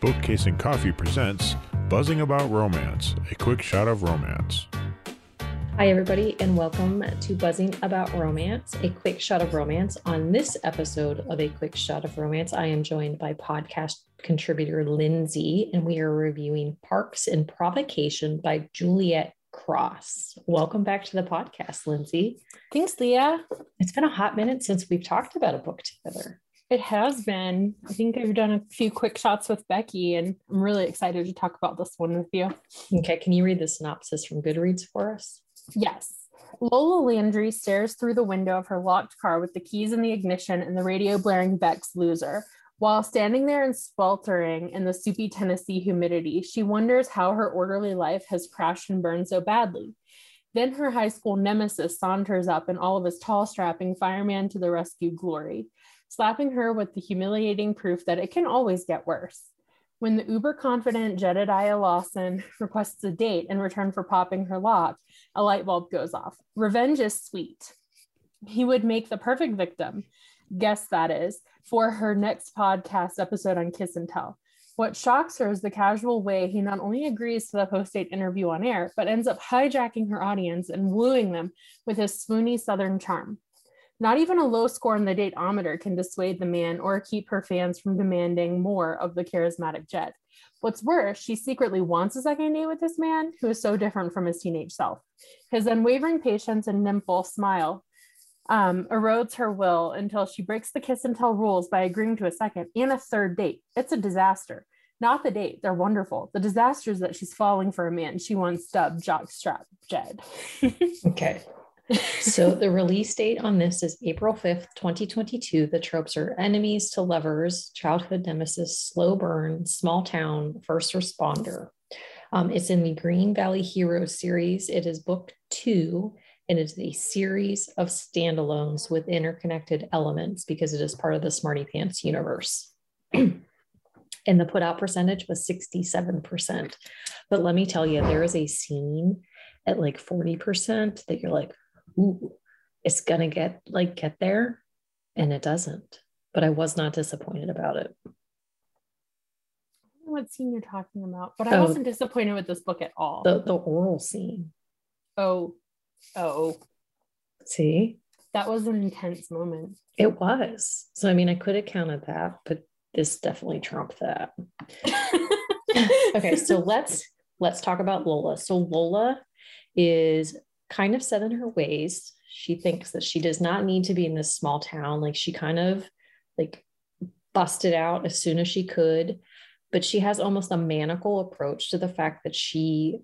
Bookcase and Coffee presents Buzzing About Romance, a quick shot of romance. Hi, everybody, and welcome to Buzzing About Romance, a quick shot of romance. On this episode of A Quick Shot of Romance, I am joined by podcast contributor Lindsay, and we are reviewing Sparks and Provocation by Juliette Cross. Welcome back to the podcast, Lindsay. Thanks, Leah. It's been a hot minute since we've talked about a book together. It has been. I think I've done a few quick shots with Becky, and I'm really excited to talk about this one with you. Okay, can you read the synopsis from Goodreads for us? Yes. Lola Landry stares through the window of her locked car with the keys in the ignition and the radio blaring Beck's Loser. While standing there and sweltering in the soupy Tennessee humidity, she wonders how her orderly life has crashed and burned so badly. Then her high school nemesis saunters up in all of his tall, strapping fireman to the rescue glory slapping her with the humiliating proof that it can always get worse. When the uber confident Jedediah Lawson requests a date in return for popping her lock, a light bulb goes off. Revenge is sweet. He would make the perfect victim, guess that is, for her next podcast episode on Kiss and Tell. What shocks her is the casual way he not only agrees to the post date interview on air, but ends up hijacking her audience and wooing them with his swoony southern charm. Not even a low score on the dateometer can dissuade the man or keep her fans from demanding more of the charismatic Jed. What's worse, she secretly wants a second date with this man who is so different from his teenage self. His unwavering patience and nimble smile um, erodes her will until she breaks the kiss and tell rules by agreeing to a second and a third date. It's a disaster. Not the date, they're wonderful. The disaster is that she's falling for a man she once dubbed Jockstrap Jed. okay so the release date on this is April 5th, 2022. The tropes are enemies to lovers, childhood nemesis, slow burn, small town, first responder. Um, it's in the Green Valley Heroes series. It is book two, and it's a series of standalones with interconnected elements because it is part of the Smarty Pants universe. and the put out percentage was 67%. But let me tell you, there is a scene at like 40% that you're like, ooh, it's gonna get like get there, and it doesn't. But I was not disappointed about it. what scene you're talking about, but I oh, wasn't disappointed with this book at all. The the oral scene. Oh, oh. See? That was an intense moment. It was. So I mean I could have counted that, but this definitely trumped that. okay, so let's let's talk about Lola. So Lola is kind of set in her ways. She thinks that she does not need to be in this small town. Like she kind of like busted out as soon as she could, but she has almost a maniacal approach to the fact that she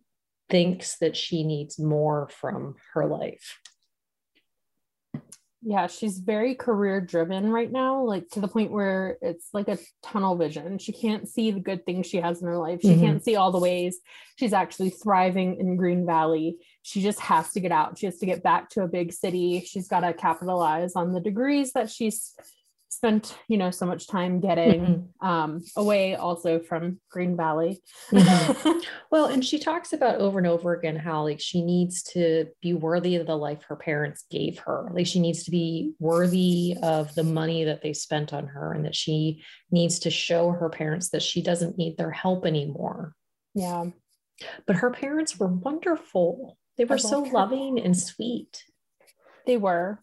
thinks that she needs more from her life yeah she's very career driven right now like to the point where it's like a tunnel vision she can't see the good things she has in her life she mm-hmm. can't see all the ways she's actually thriving in green valley she just has to get out. She has to get back to a big city. She's got to capitalize on the degrees that she's spent you know so much time getting mm-hmm. um, away also from green valley. Mm-hmm. well and she talks about over and over again how like she needs to be worthy of the life her parents gave her. Like she needs to be worthy of the money that they spent on her and that she needs to show her parents that she doesn't need their help anymore. Yeah. But her parents were wonderful they were so her. loving and sweet they were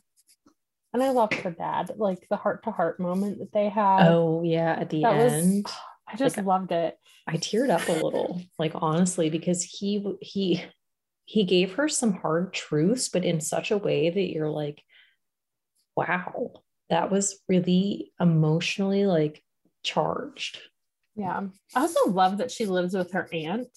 and I loved her dad, like the heart to heart moment that they had. Oh yeah, at the that end. Was, I just like, loved it. I teared up a little, like honestly, because he he he gave her some hard truths, but in such a way that you're like, wow, that was really emotionally like charged. Yeah. I also love that she lives with her aunt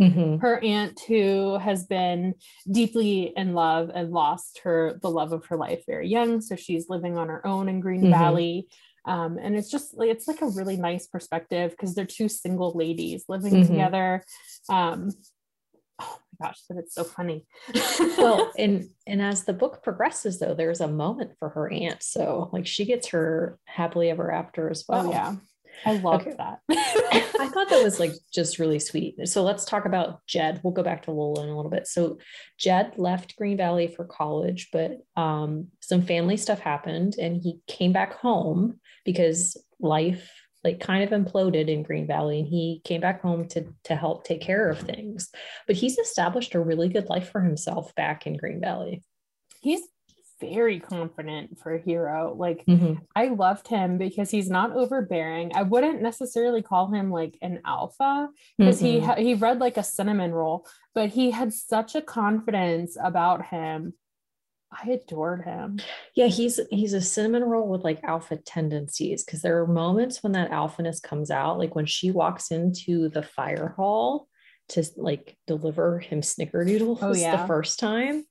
Mm-hmm. Her aunt, who has been deeply in love and lost her the love of her life very young, so she's living on her own in Green mm-hmm. Valley. Um, and it's just like it's like a really nice perspective because they're two single ladies living mm-hmm. together. Um, oh my gosh, but it's so funny. well, and and as the book progresses, though, there's a moment for her aunt, so like she gets her happily ever after as oh, well. Oh yeah, I love okay. that. I thought that was like just really sweet. So let's talk about Jed. We'll go back to Lola in a little bit. So Jed left Green Valley for college, but um, some family stuff happened and he came back home because life like kind of imploded in Green Valley and he came back home to to help take care of things. But he's established a really good life for himself back in Green Valley. He's very confident for a hero. Like Mhm. I loved him because he's not overbearing. I wouldn't necessarily call him like an alpha because he Mhm. ha- he read like a cinnamon roll, but he had such a confidence about him. I adored him. Yeah, he's he's a cinnamon roll with like alpha tendencies because there are moments when that alphaness comes out, like when she walks into the fire hall to like deliver him snickerdoodles Oh, yeah. the first time.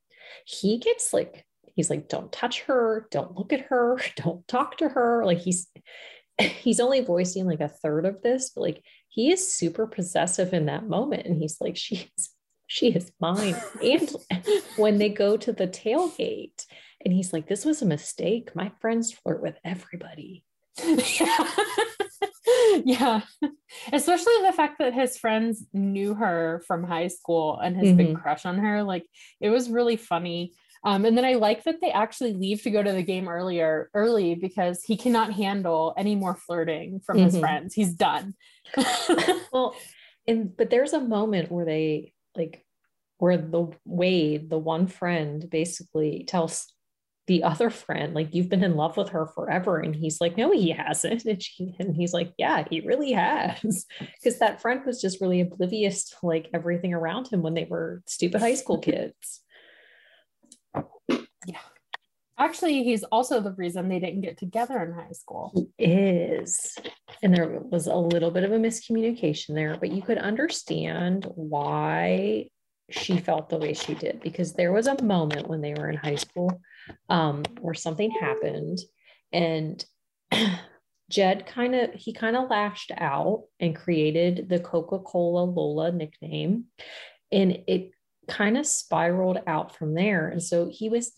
He gets like he's like, don't touch her, don't look at her, don't talk to her. Like he's he's only voicing like a third of this, but like he is super possessive in that moment, and he's like, she's she is mine. And when they go to the tailgate and he's like, This was a mistake. My friends flirt with everybody. yeah. yeah. Especially the fact that his friends knew her from high school and his big Mhm. crush on her. Like it was really funny. Um, and then I like that they actually leave to go to the game earlier, early because he cannot handle any more flirting from his Mhm. friends. He's done. Well, and but there's a moment where they like where the Wade, the one friend, basically tells the other friend, like, you've been in love with her forever. And he's like, No, he hasn't. And, she, and he's like, Yeah, he really has. Because that friend was just really oblivious to like everything around him when they were stupid high school kids. Actually, he's also the reason they didn't get together in high school. He is. And there was a little bit of a miscommunication there, but you could understand why she felt the way she did because there was a moment when they were in high school um, where something happened and Jed kind of he kind of lashed out and created the Coca-Cola Lola nickname and it kind of spiraled out from there and so he was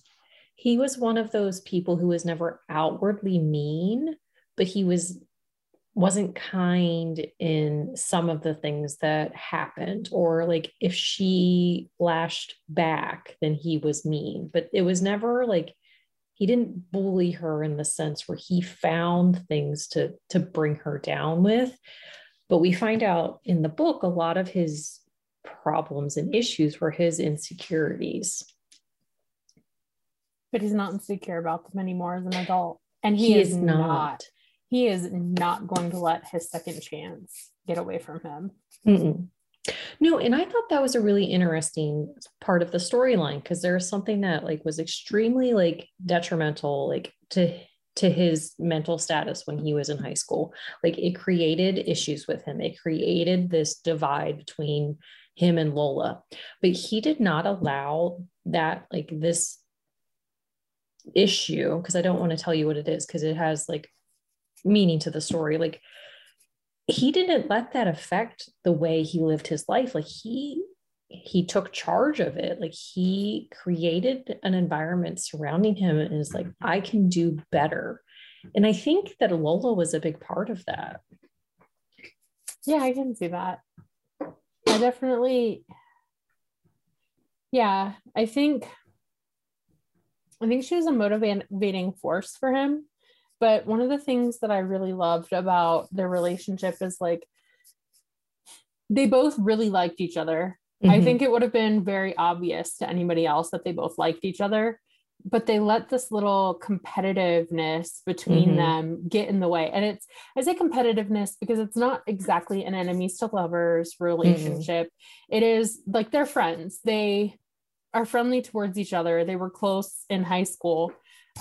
he was one of those people who was never outwardly mean but he was wasn't kind in some of the things that happened or like if she lashed back then he was mean. But it was never like he didn't bully her in the sense where he found things to to bring her down with. But we find out in the book a lot of his problems and issues were his insecurities But he's not insecure about them anymore as an adult. And he, he is is not. not He is not going to let his second chance get away from him. Mm-mm. No, and I thought that was a really interesting part of the storyline because there's something that like was extremely like detrimental like to to his mental status when he was in high school. Like it created issues with him. It created this divide between him and Lola. But he did not allow that like this issue because I don't want to tell you what it is because it has like meaning to the story. Like he didn't let that affect the way he lived his life like he he took charge of it like he created an environment surrounding him and is like i can do better and i think that lola was a big part of that Yeah, I can see that. I definitely, yeah, I think, I think she was a motivating force for him. But one of the things that I really loved about their relationship is like they both really liked each other. I Mhm. think it would have been very obvious to anybody else that they both liked each other, but they let this little competitiveness between Mhm. them get in the way. And it's, I say competitiveness because it's not exactly an enemies to lovers relationship. It is like they're friends. They are friendly towards each other. They were close in high school,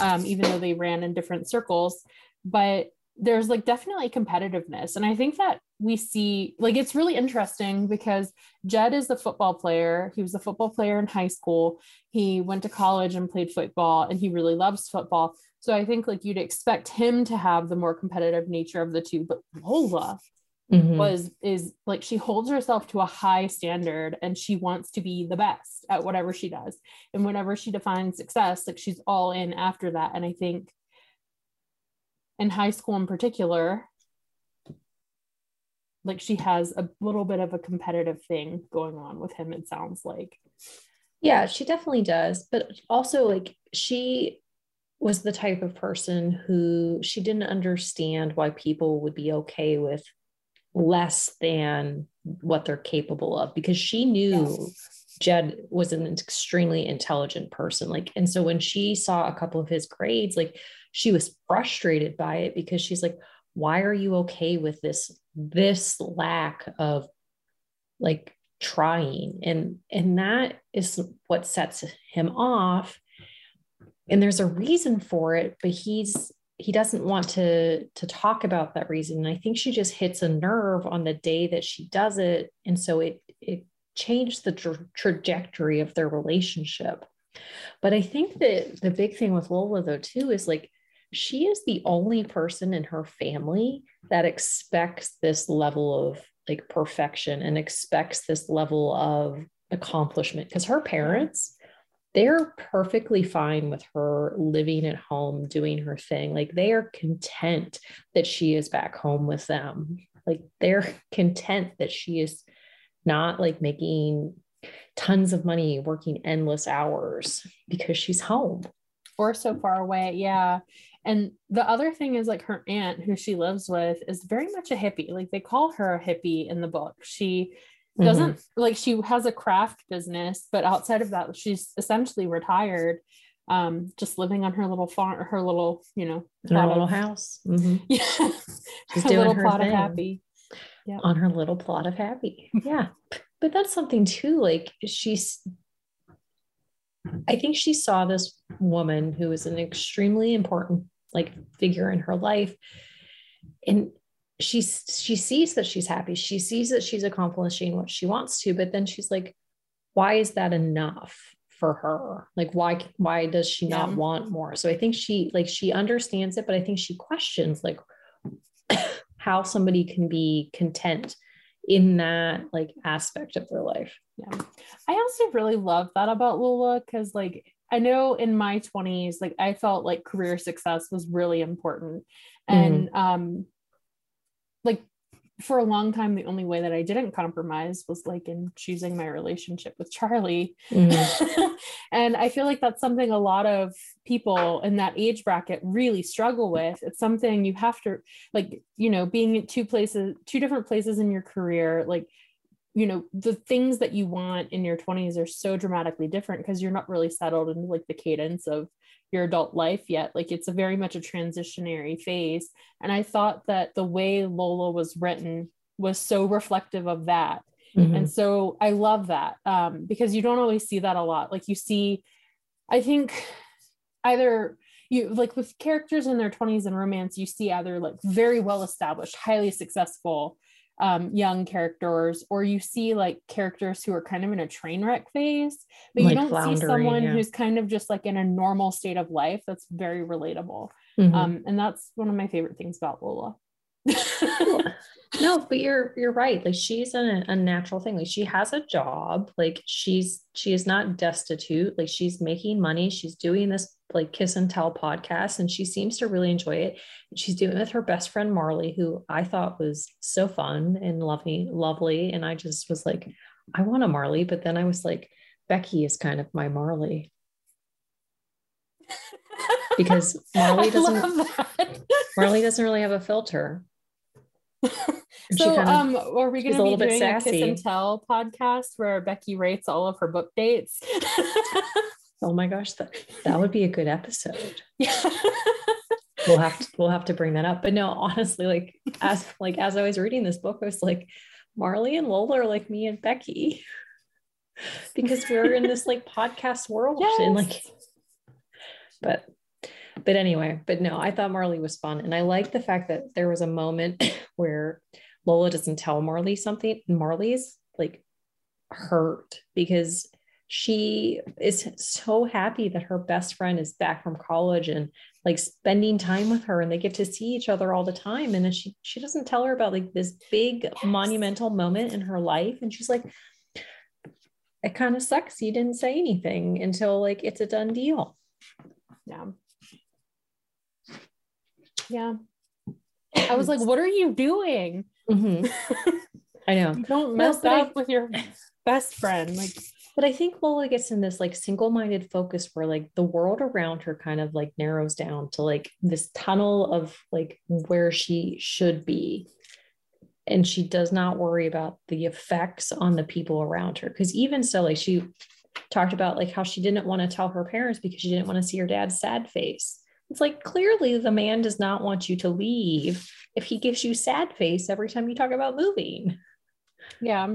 um, even though they ran in different circles. But there's like definitely competitiveness. And I think that we see like it's really interesting because Jed is the football player. He was a football player in high school. He went to college and played football and he really loves football. So I think like you'd expect him to have the more competitive nature of the two, but Lola Mhm. was is like she holds herself to a high standard and she wants to be the best at whatever she does. And whenever she defines success, like she's all in after that. And I think in high school in particular, like she has a little bit of a competitive thing going on with him, it sounds like. Yeah, she definitely does. But also, like, she was the type of person who she didn't understand why people would be okay with less than what they're capable of because she knew yes. Jed was an extremely intelligent person. Like, and so when she saw a couple of his grades, like she was frustrated by it because she's like, why are you okay with this, this lack of like trying? And and that is what sets him off. And there's a reason for it, but he's he doesn't want to to talk about that reason. And i think she just hits a nerve on the day that she does it. And so it it changed the tra- trajectory of their relationship. But i think that the big thing with lola though too is like she is the only person in her family that expects this level of like perfection and expects this level of accomplishment. Because her parents they're perfectly fine with her living at home, doing her thing. Like they are content that she is back home with them. Like they're content that she is not like making tons of money, working endless hours because she's home. Or so far away. Yeah. And the other thing is like her aunt, who she lives with, is very much a hippie. Like they call her a hippie in the book. She doesn't mm-hmm. like she has a craft business but outside of that she's essentially retired um just living on her little farm her little you know her little of, house. Mm-hmm. yeah. She's her doing little her plot thing. of happy. Yeah on her little plot of happy. Yeah. But that's something too like she's i think she saw this woman who was an extremely important like figure in her life. And she she sees that she's happy. She sees that she's accomplishing what she wants to but then she's like why is that enough for her? Like why why does she not yeah. want more? So i think she like she understands it but i think she questions like how somebody can be content in that like aspect of their life. Yeah. I also really love that about lula because like i know in my 20s like i felt like career success was really important. And mm-hmm. um for a long time the only way that i didn't compromise was like in choosing my relationship with charlie mm-hmm. and i feel like that's something a lot of people in that age bracket really struggle with it's something you have to like you know being at two places two different places in your career like you know the things that you want in your 20s are so dramatically different because you're not really settled in like the cadence of your adult life yet. Like it's a very much a transitionary phase. And I thought that the way Lola was written was so reflective of that. Mm-hmm. And so I love that um, because you don't always see that a lot. Like you see, I think either you like with characters in their 20s and romance, you see either like very well established, highly successful um, young characters, or you see like characters who are kind of in a train wreck phase, but like you don't see someone yeah. who's kind of just like in a normal state of life that's very relatable. Mm-hmm. Um, and that's one of my favorite things about Lola. no but you're you're right. Like she's a, a natural thing. Like she has a job. Like she's she is not destitute. Like she's making money. She's doing this like kiss and tell podcast and she seems to really enjoy it. She's doing it with her best friend marley who i thought was so fun and lovely lovely. And i just was like i want a marley but then i was like becky is kind of my marley. Because marley doesn't marley doesn't really have a filter so kind of, um are we going to be doing a kiss and tell podcast where becky rates all of her book dates? Oh my gosh that that would be a good episode. Yeah. We'll have to we'll have to bring that up. But no honestly like as like as i was reading this book i was like marley and lola are like me and becky. Because we're in this like podcast world yes. and like but but anyway, but no, I thought Marley was fun. And I like the fact that there was a moment where Lola doesn't tell Marley something. Marley's like hurt because she is so happy that her best friend is back from college and like spending time with her and they get to see each other all the time and then she she doesn't tell her about like this big yes. monumental moment in her life and she's like it kind of sucks you didn't say anything until like it's a done deal yeah yeah. I was like, what are you doing? Mm-hmm. I know. don't mess no, up I, with your best friend. Like, But I think Lola gets in this like single minded focus where like the world around her kind of like narrows down to like this tunnel of like where she should be. And she does not worry about the effects on the people around her. Cause even so, like she talked about like how she didn't want to tell her parents because she didn't want to see her dad's sad face. It's like clearly the man does not want you to leave if he gives you sad face every time you talk about moving. Yeah.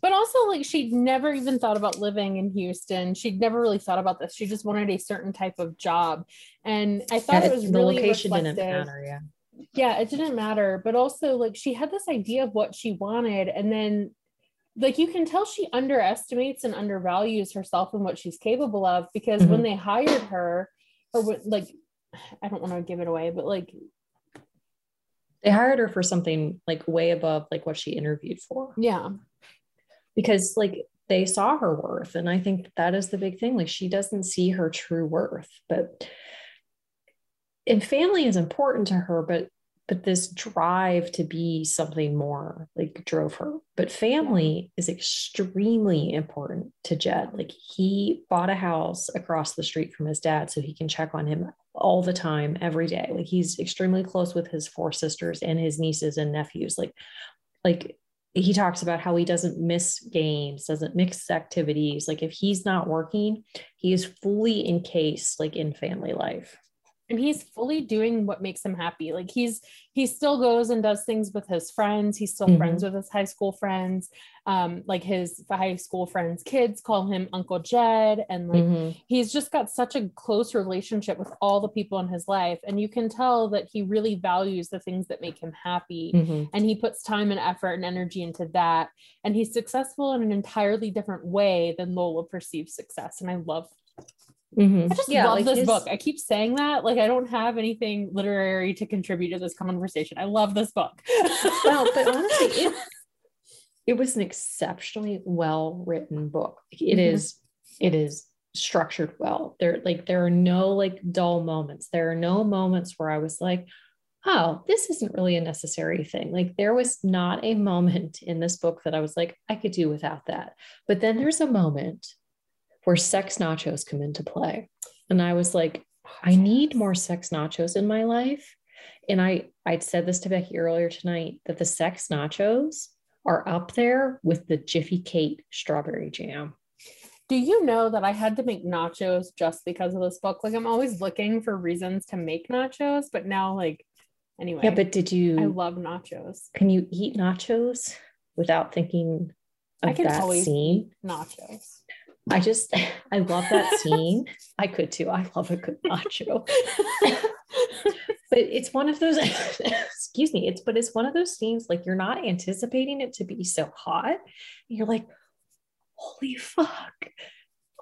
But also like she'd never even thought about living in Houston. She'd never really thought about this. She just wanted a certain type of job. And I thought yeah, it was the really location reflective. didn't matter, yeah. Yeah, it didn't matter. But also like she had this idea of what she wanted and then like you can tell she underestimates and undervalues herself and what she's capable of because mm-hmm. when they hired her or like I don't want to give it away, but like they hired her for something like way above like what she interviewed for. Yeah. Because like they saw her worth. And I think that is the big thing. Like she doesn't see her true worth. But and family is important to her, but but this drive to be something more like drove her but family is extremely important to jed like he bought a house across the street from his dad so he can check on him all the time every day. Like he's extremely close with his four sisters and his nieces and nephews. Like like he talks about how he doesn't miss games doesn't mix activities. Like if he's not working he is fully encased like in family life and he's fully doing what makes him happy. Like he's he still goes and does things with his friends. He's still mm-hmm. friends with his high school friends. Um like his high school friends kids call him uncle jed. And like mm-hmm. he's just got such a close relationship with all the people in his life. And you can tell that he really values the things that make him happy. Mm-hmm. and he puts time and effort and energy into that. And he's successful in an entirely different way than lola perceives success. And i love Mm-hmm. I just yeah, love like this his... book. I keep saying that. Like, I don't have anything literary to contribute to this conversation. I love this book. well, but honestly, it, it was an exceptionally well written book. It mm-hmm. is, it is structured well. There, like, there are no like dull moments. There are no moments where I was like, oh, this isn't really a necessary thing. Like, there was not a moment in this book that I was like, I could do without that. But then there's a moment where sex nachos come into play. And I was like, I need more sex nachos in my life. And I I'd said this to Becky earlier tonight that the sex nachos are up there with the Jiffy Kate strawberry jam. Do you know that I had to make nachos just because of this book? Like I'm always looking for reasons to make nachos, but now like anyway. Yeah, but did you I love nachos. Can you eat nachos without thinking of I can that always scene? nachos. I just, I love that scene. I could too. I love a good nacho. but it's one of those, excuse me, it's, but it's one of those scenes like you're not anticipating it to be so hot. And you're like, holy fuck,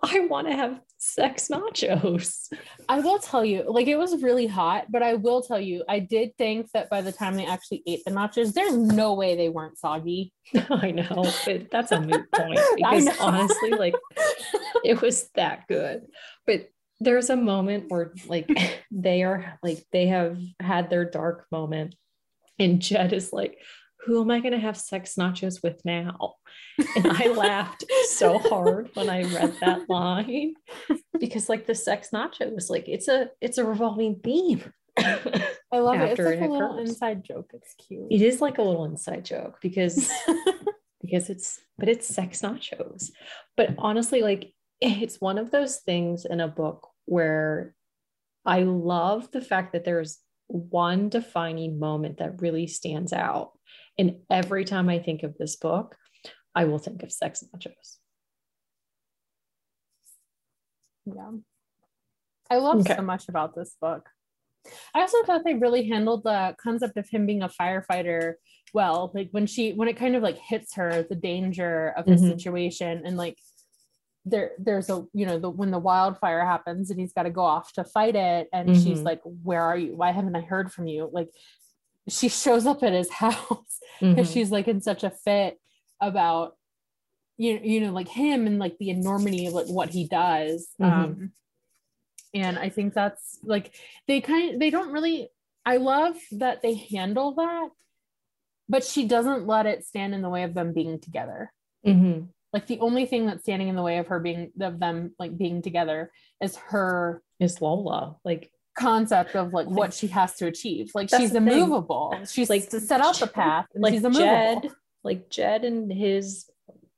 I want to have sex nachos. I will tell you, like it was really hot, but I will tell you, I did think that by the time they actually ate the nachos, there's no way they weren't soggy. I know, but that's a moot point because honestly, like it was that good. But there's a moment where like they are like they have had their dark moment, and Jed is like, who am I going to have sex nachos with now? And I laughed so hard when I read that line because like the sex nachos, like it's a it's a revolving theme. I love it. It's like it a occurs. little inside joke. It's cute. It is like a little inside joke because because it's but it's sex nachos. But honestly, like it's one of those things in a book where I love the fact that there's one defining moment that really stands out and every time I think of this book, I will think of sex nachos. Yeah. I love okay. so much about this book. I also thought they really handled the concept of him being a firefighter well. Like when she when it kind of like hits her the danger of the mm-hmm. situation and like there there's a you know the when the wildfire happens and he's got to go off to fight it and mm-hmm. she's like where are you why haven't i heard from you like she shows up at his house because mm-hmm. she's like in such a fit about you, you know like him and like the enormity of like what he does mm-hmm. um and i think that's like they kind of they don't really i love that they handle that but she doesn't let it stand in the way of them being together mm-hmm. Like the only thing that's standing in the way of her being of them like being together is her Is Lola like concept of like what she has to achieve. Like That's she's thing. immovable. She's like to set out the path and like she's immovable. Jed, like Jed and his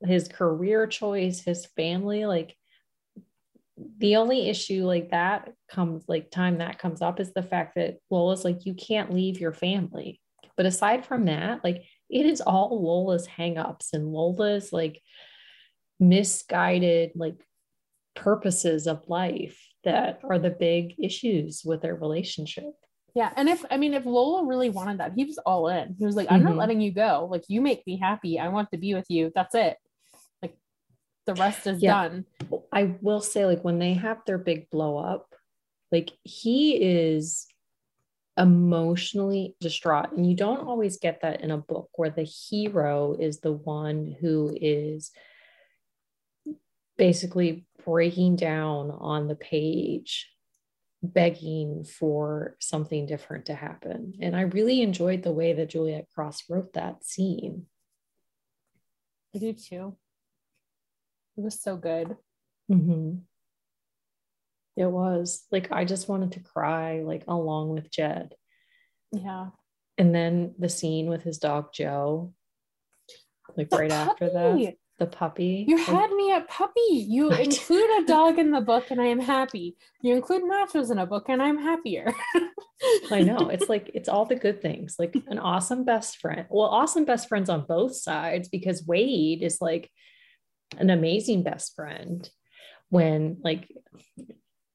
his career choice, his family, like the only issue like that comes like time that comes up is the fact that Lola's like you can't leave your family. But aside from mm-hmm. that, like it is all Lola's hangups and Lola's like misguided like purposes of life that are the big issues with their relationship. Yeah. And if I mean if Lola really wanted that, he was all in. He was like, I'm not Mhm. letting you go. Like you make me happy. I want to be with you. That's it. Like the rest is Yeah. done. I will say, like, when they have their big blow up, like, he is emotionally distraught. And you don't always get that in a book where the hero is the one who is basically breaking down on the page, begging for something different to happen. And I really enjoyed the way that Juliette Cross wrote that scene. I do too. It was so good. Mm-hmm. It was like I just wanted to cry, like along with Jed. Yeah. And then the scene with his dog Joe, like The right after that, puppy! The puppy. You had me at puppy. You include a dog in the book and I am happy. You include nachos in a book and I'm happier. I know it's like it's all the good things, like an awesome best friend. Well, awesome best friends on both sides because Wade is like an amazing best friend when like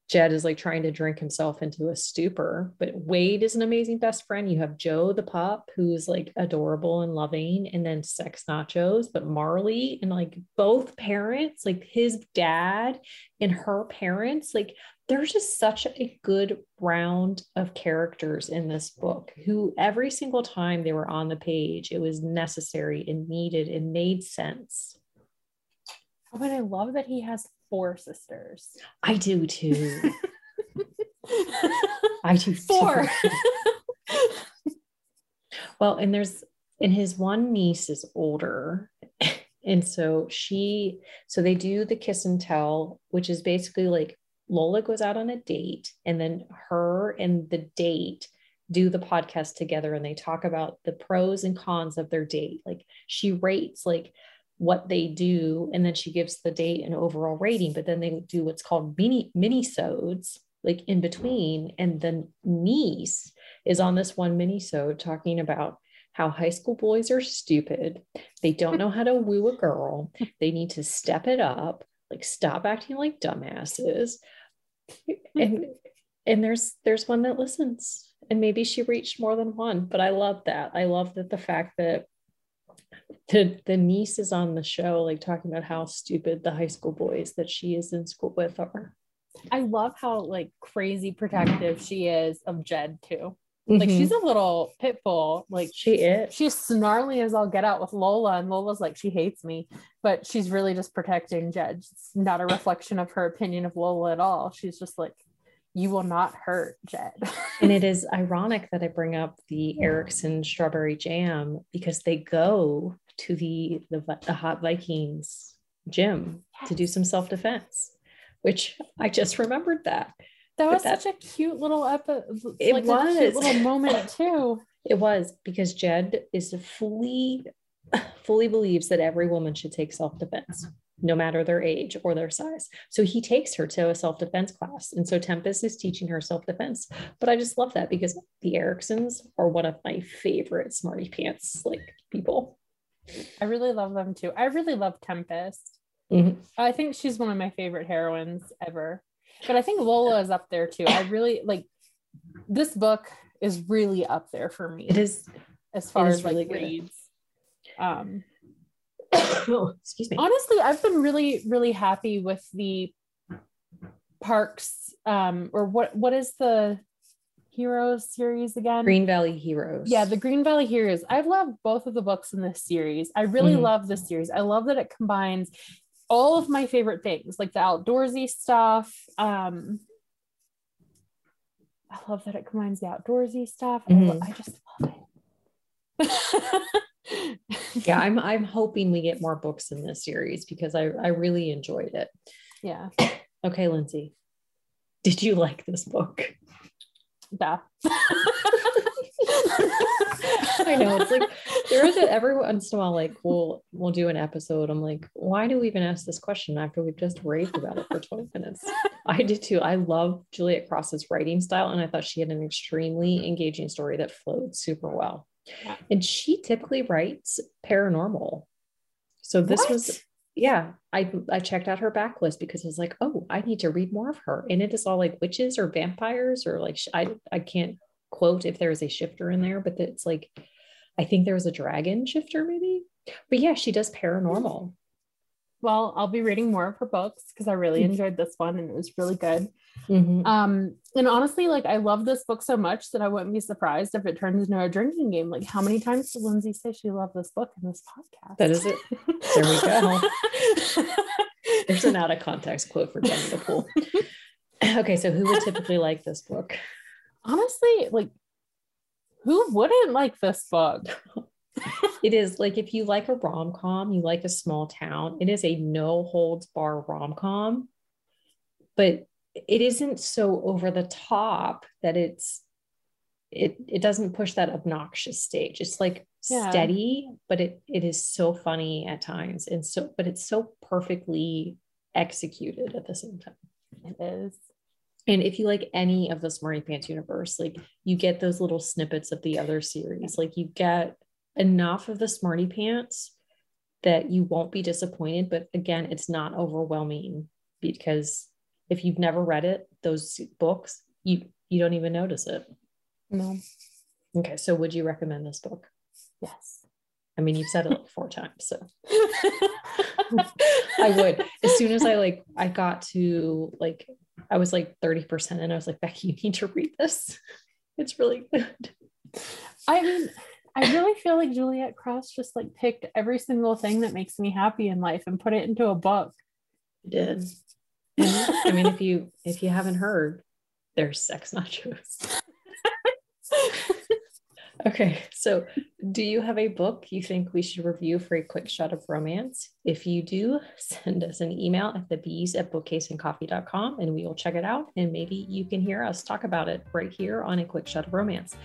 Jed is like trying to drink himself into a stupor, but Wade is an amazing best friend. You have Joe the pup, who's like adorable and loving, and then Sex Nachos, but Marley and like both parents, like his dad and her parents, like there's just such a good round of characters in this book who every single time they were on the page, it was necessary and needed and made sense. Oh, and I love that he has four sisters. I do too. I do. Four. Well, and there's and his one niece is older. And so she, so they do the kiss and tell, which is basically like Lola goes out on a date, and then her and the date do the podcast together and they talk about the pros and cons of their date. Like she rates like what they do, and then she gives the date and overall rating, but then they do what's called mini mini sodes like in between. And the niece is on this one mini sode talking about how high school boys are stupid. They don't know how to woo a girl. They need to step it up, like stop acting like dumbasses. And and there's there's one that listens. And maybe she reached more than one, but I love that. I love that the fact that the the niece is on the show, like talking about how stupid the high school boys that she is in school with are. I love how like crazy protective she is of Jed too. Like Mhm. she's a little pit bull. Like she is. she's snarly as I'll get out with Lola, and Lola's like she hates me, but she's really just protecting Jed. It's not a reflection of her opinion of Lola at all. She's just like, you will not hurt Jed. and it is ironic that I bring up the Erickson strawberry jam because they go to the the, the Hot Vikings gym to do some self defense, which I just remembered that That was that- such a cute little episode. It like a cute was. little moment too. it was because Jed is fully fully believes that every woman should take self defense. No matter their age or their size. So he takes her to a self defense class. And so Tempest is teaching her self defense. But I just love that because the Ericksons are one of my favorite smarty pants like people. I really love them too. I really love Tempest. Mhm. I think she's one of my favorite heroines ever. But I think Lola is up there too. I really like this book is really up there for me It is as far is as like really good. reads. Um oh, excuse me. honestly, I've been really, really happy with the parks um or what what is the heroes series again? Green Valley Heroes. Yeah, the Green Valley Heroes. I've loved both of the books in this series. I really Mhm. love this series. I love that it combines all of my favorite things, like the outdoorsy stuff. Um, I love that it combines the outdoorsy stuff. I, lo- Mhm. I just love it. yeah, I'm I'm hoping we get more books in this series because I I really enjoyed it. Yeah. Okay, Lindsay, did you like this book? Duh. I know it's like there is a, every once in a while like we'll we'll do an episode. I'm like, why do we even ask this question after we've just raved about it for 20 minutes? I did too. I love Juliette Cross's writing style, and I thought she had an extremely engaging story that flowed super well. And she typically writes paranormal. So this What? was yeah, I I checked out her backlist because I was like, oh, I need to read more of her. And it is all like witches or vampires or like I I can't quote if there is a shifter in there, but it's like I think there was a dragon shifter maybe. But yeah, she does paranormal. Well, I'll be reading more of her books because I really Mm. enjoyed this one and it was really good. Mhm. Um, and honestly, like I love this book so much that I wouldn't be surprised if it turns into a drinking game. Like, how many times did Lindsay say she loved this book in this podcast? That is it. There we go. There's an out of context quote for Jenny the Pool. okay, so who would typically like this book? honestly, like, who wouldn't like this book? It is like if you like a rom com, you like a small town, it is a no holds bar rom com, but it isn't so over the top that it's it it doesn't push that obnoxious stage. It's like Yeah. steady, but it it is so funny at times and so but it's so perfectly executed at the same time. It is. And if you like any of the Smarty Pants universe, like you get those little snippets of the other series, like you get enough of the Smarty Pants that you won't be disappointed. But again, it's not overwhelming because if you've never read it, those books, you you don't even notice it. No. Okay, so would you recommend this book? Yes. I mean, you've said it like four times, so I would. As soon as I like, I got to like, I was like 30% and I was like, Becky, you need to read this. It's really good. I mean, I really feel like Juliette Cross just like picked every single thing that makes me happy in life and put it into a book. It did. I mean, if you if you haven't heard, there's sex nachos. Okay, so do you have a book you think we should review for a quick shot of romance? If you do, send us an email at the bees at bookcaseandcoffee.com and we will check it out. And maybe you can hear us talk about it right here on a quick shot of romance.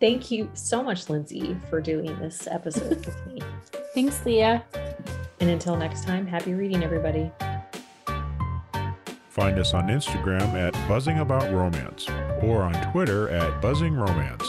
Thank you so much, Lindsay, for doing this episode with me. Thanks, Leah. And until next time, happy reading, everybody. Find us on Instagram at Buzzing About Romance or on Twitter at Buzzing Romance.